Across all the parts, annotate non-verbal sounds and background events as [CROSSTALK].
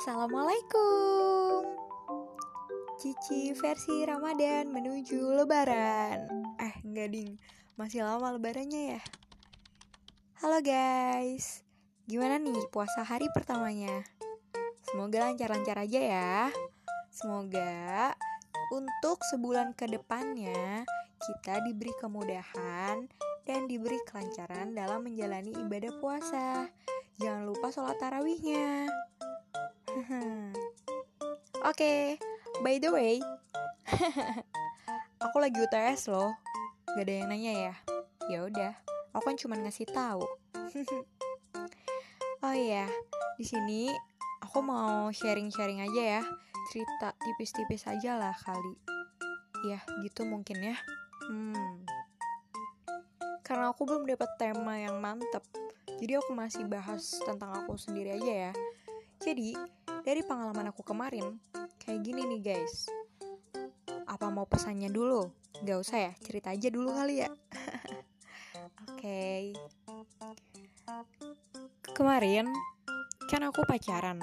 Assalamualaikum Cici versi Ramadan menuju lebaran Eh enggak ding Masih lama lebarannya ya Halo guys Gimana nih puasa hari pertamanya? Semoga lancar-lancar aja ya Semoga untuk sebulan ke depannya kita diberi kemudahan dan diberi kelancaran dalam menjalani ibadah puasa. Jangan lupa sholat tarawihnya. Oke, okay, by the way, [LAUGHS] aku lagi UTS loh. Gak ada yang nanya ya? Ya udah, aku kan cuma ngasih tahu. [LAUGHS] oh iya, di sini aku mau sharing-sharing aja ya, cerita tipis-tipis aja lah kali. Ya, gitu mungkin ya. Hmm. Karena aku belum dapat tema yang mantep, jadi aku masih bahas tentang aku sendiri aja ya. Jadi, dari pengalaman aku kemarin, kayak gini nih guys. Apa mau pesannya dulu? Gak usah ya, cerita aja dulu kali ya. [LAUGHS] Oke. okay. Kemarin, kan aku pacaran.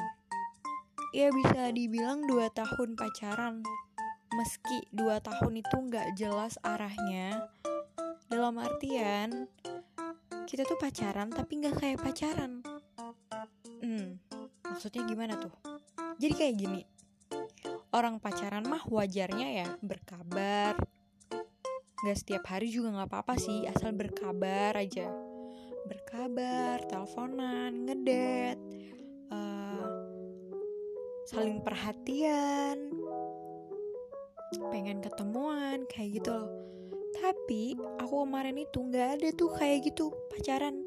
Ya bisa dibilang 2 tahun pacaran. Meski 2 tahun itu gak jelas arahnya. Dalam artian, kita tuh pacaran tapi gak kayak pacaran. Hmm, Maksudnya gimana tuh? Jadi kayak gini. Orang pacaran mah wajarnya ya berkabar. Gak setiap hari juga gak apa-apa sih, asal berkabar aja. Berkabar, teleponan, ngedet, uh, saling perhatian, pengen ketemuan, kayak gitu loh. Tapi aku kemarin itu gak ada tuh kayak gitu pacaran.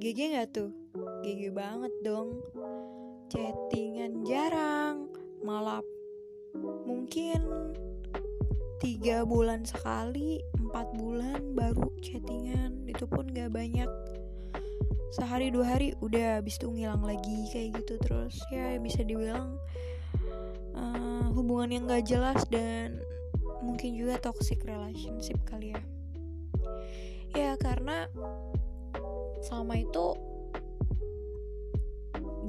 GG gak tuh? GG banget dong chattingan jarang malah mungkin tiga bulan sekali empat bulan baru chattingan. Itu pun gak banyak. Sehari dua hari udah habis itu ngilang lagi kayak gitu terus. Ya bisa dibilang uh, hubungan yang gak jelas dan mungkin juga toxic relationship kali ya. Ya karena selama itu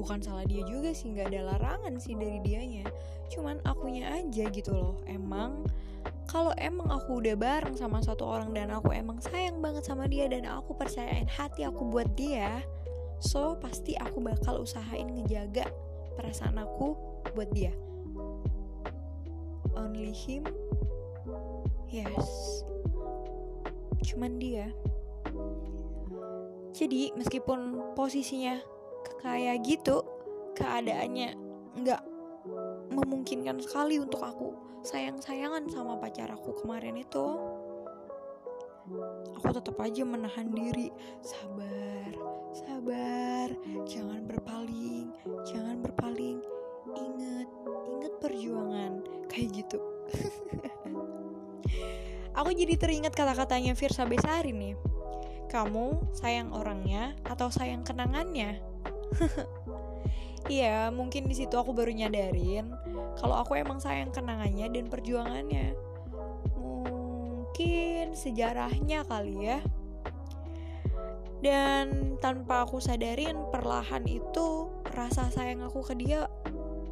bukan salah dia juga sih nggak ada larangan sih dari dianya. Cuman akunya aja gitu loh emang kalau emang aku udah bareng sama satu orang dan aku emang sayang banget sama dia dan aku percayain hati aku buat dia so pasti aku bakal usahain ngejaga perasaan aku buat dia. Only him? Yes. Cuman dia. Jadi meskipun posisinya kayak gitu keadaannya nggak memungkinkan sekali untuk aku sayang-sayangan sama pacar aku kemarin itu. Aku tetap aja menahan diri. Sabar sabar jangan berpaling jangan berpaling. Inget inget perjuangan. Kayak gitu. [LAUGHS] Aku jadi teringat kata-katanya Firsa Besari nih. Kamu sayang orangnya atau sayang kenangannya [LAUGHS] Iya, mungkin di situ aku baru nyadarin kalau aku emang sayang kenangannya dan perjuangannya. Mungkin sejarahnya kali ya. Dan tanpa aku sadarin perlahan itu rasa sayang aku ke dia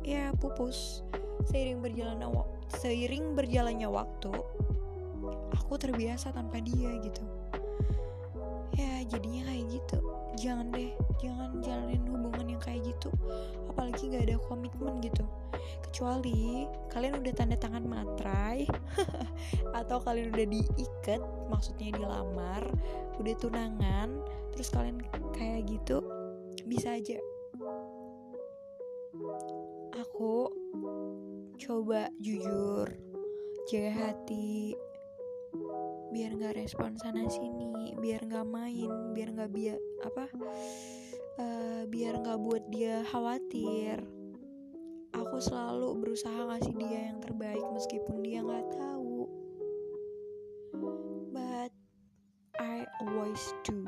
ya pupus. Seiring berjalannya seiring berjalannya waktu, aku terbiasa tanpa dia gitu. Ya, jadinya kayak gitu. Jangan deh jangan jalanin hubungan yang kayak gitu. Apalagi gak ada komitmen gitu. Kecuali kalian udah tanda tangan matrai [LAUGHS] atau kalian udah diikat maksudnya dilamar udah tunangan terus kalian kayak gitu bisa aja. Aku coba jujur jaga hati biar nggak respon sana sini biar nggak main biar nggak biar apa uh, biar nggak buat dia khawatir. Aku selalu berusaha ngasih dia yang terbaik meskipun dia nggak tahu. But I always do.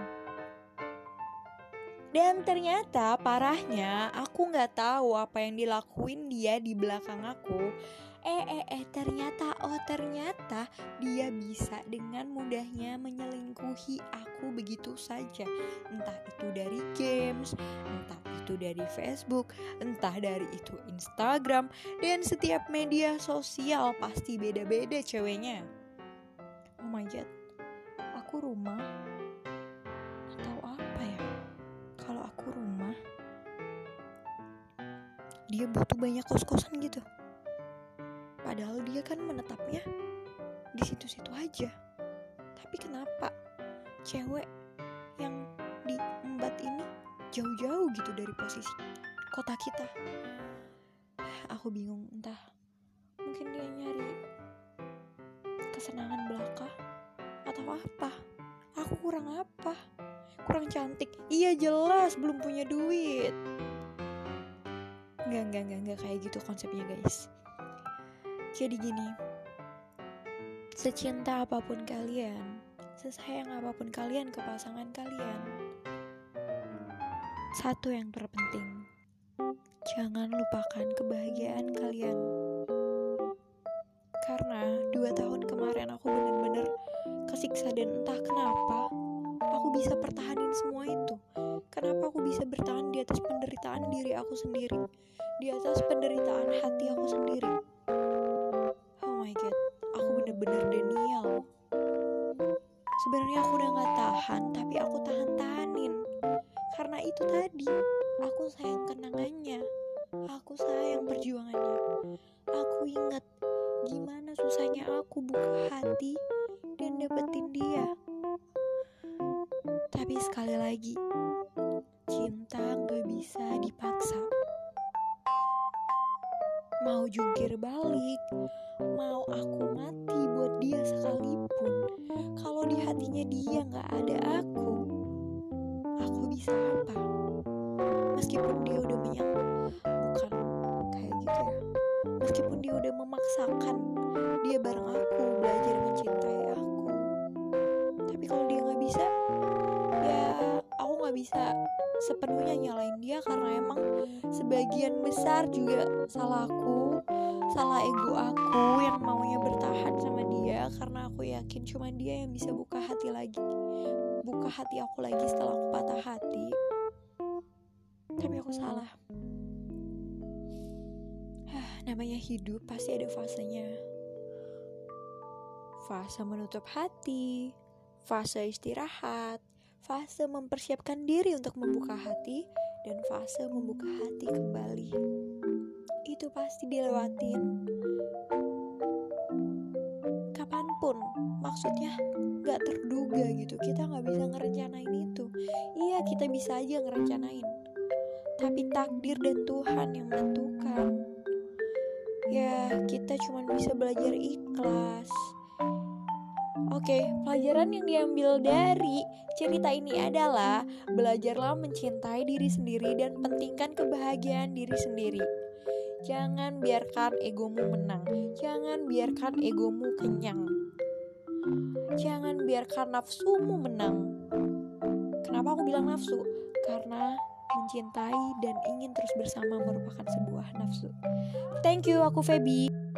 Dan ternyata parahnya aku nggak tahu apa yang dilakuin dia di belakang aku Eh eh eh ternyata oh ternyata dia bisa dengan mudahnya menyelingkuhi aku begitu saja. Entah itu dari games, entah itu dari Facebook, entah dari itu Instagram dan setiap media sosial pasti beda-beda ceweknya. Oh my god. Aku rumah atau apa ya? Kalau aku rumah dia butuh banyak kos-kosan gitu. Padahal dia kan menetapnya di situ-situ aja. Tapi kenapa cewek yang di embat ini jauh-jauh gitu dari posisi kota kita? Aku bingung entah mungkin dia nyari kesenangan belaka atau apa? Aku kurang apa? Kurang cantik. Iya jelas belum punya duit. Enggak, enggak, enggak, enggak kayak gitu konsepnya guys. Jadi gini, secinta apa pun kalian, sesayang apa pun kalian ke pasangan kalian, satu yang terpenting, jangan lupakan kebahagiaan kalian. Karena dua tahun kemarin aku bener-bener kesiksa dan entah kenapa aku bisa pertahanin semua itu. Kenapa aku bisa bertahan di atas penderitaan diri aku sendiri, di atas penderitaan hati aku sendiri. Bener-bener denial. Sebenarnya aku udah gak tahan, tapi aku tahan-tahanin. Karena itu tadi, aku sayang kenangannya. Aku sayang perjuangannya. Aku ingat gimana susahnya aku buka hati dan dapetin dia. Tapi sekali lagi, cinta gak bisa dipaksa. Mau jungkir balik, mau aku mati buat dia sekalipun. Kalau di hatinya dia gak ada aku, aku bisa apa? Meskipun dia udah menyang, bukan kayak gitu ya. Meskipun dia udah memaksakan dia bareng aku belajar mencintai aku. Tapi kalau dia nggak bisa, ya aku nggak bisa sepenuhnya nyalain dia karena emang sebagian besar juga salah aku salah ego aku yang maunya bertahan sama dia karena aku yakin cuma dia yang bisa buka hati lagi buka hati aku lagi setelah aku patah hati. Tapi aku salah. Namanya hidup pasti ada fasenya. Fase menutup hati fase istirahat fase mempersiapkan diri untuk membuka hati, dan fase membuka hati kembali. Itu pasti dilewatin. Kapan pun, maksudnya gak terduga gitu. Kita gak bisa ngerencanain itu. Iya, kita bisa aja ngerencanain. Tapi takdir dan Tuhan yang menentukan. Ya, kita cuma bisa belajar ikhlas. Oke, pelajaran yang diambil dari cerita ini adalah belajarlah mencintai diri sendiri dan pentingkan kebahagiaan diri sendiri. Jangan biarkan egomu menang. Jangan biarkan egomu kenyang. Jangan biarkan nafsumu menang. Kenapa aku bilang nafsu? Karena mencintai dan ingin terus bersama merupakan sebuah nafsu. Thank you, aku Feby.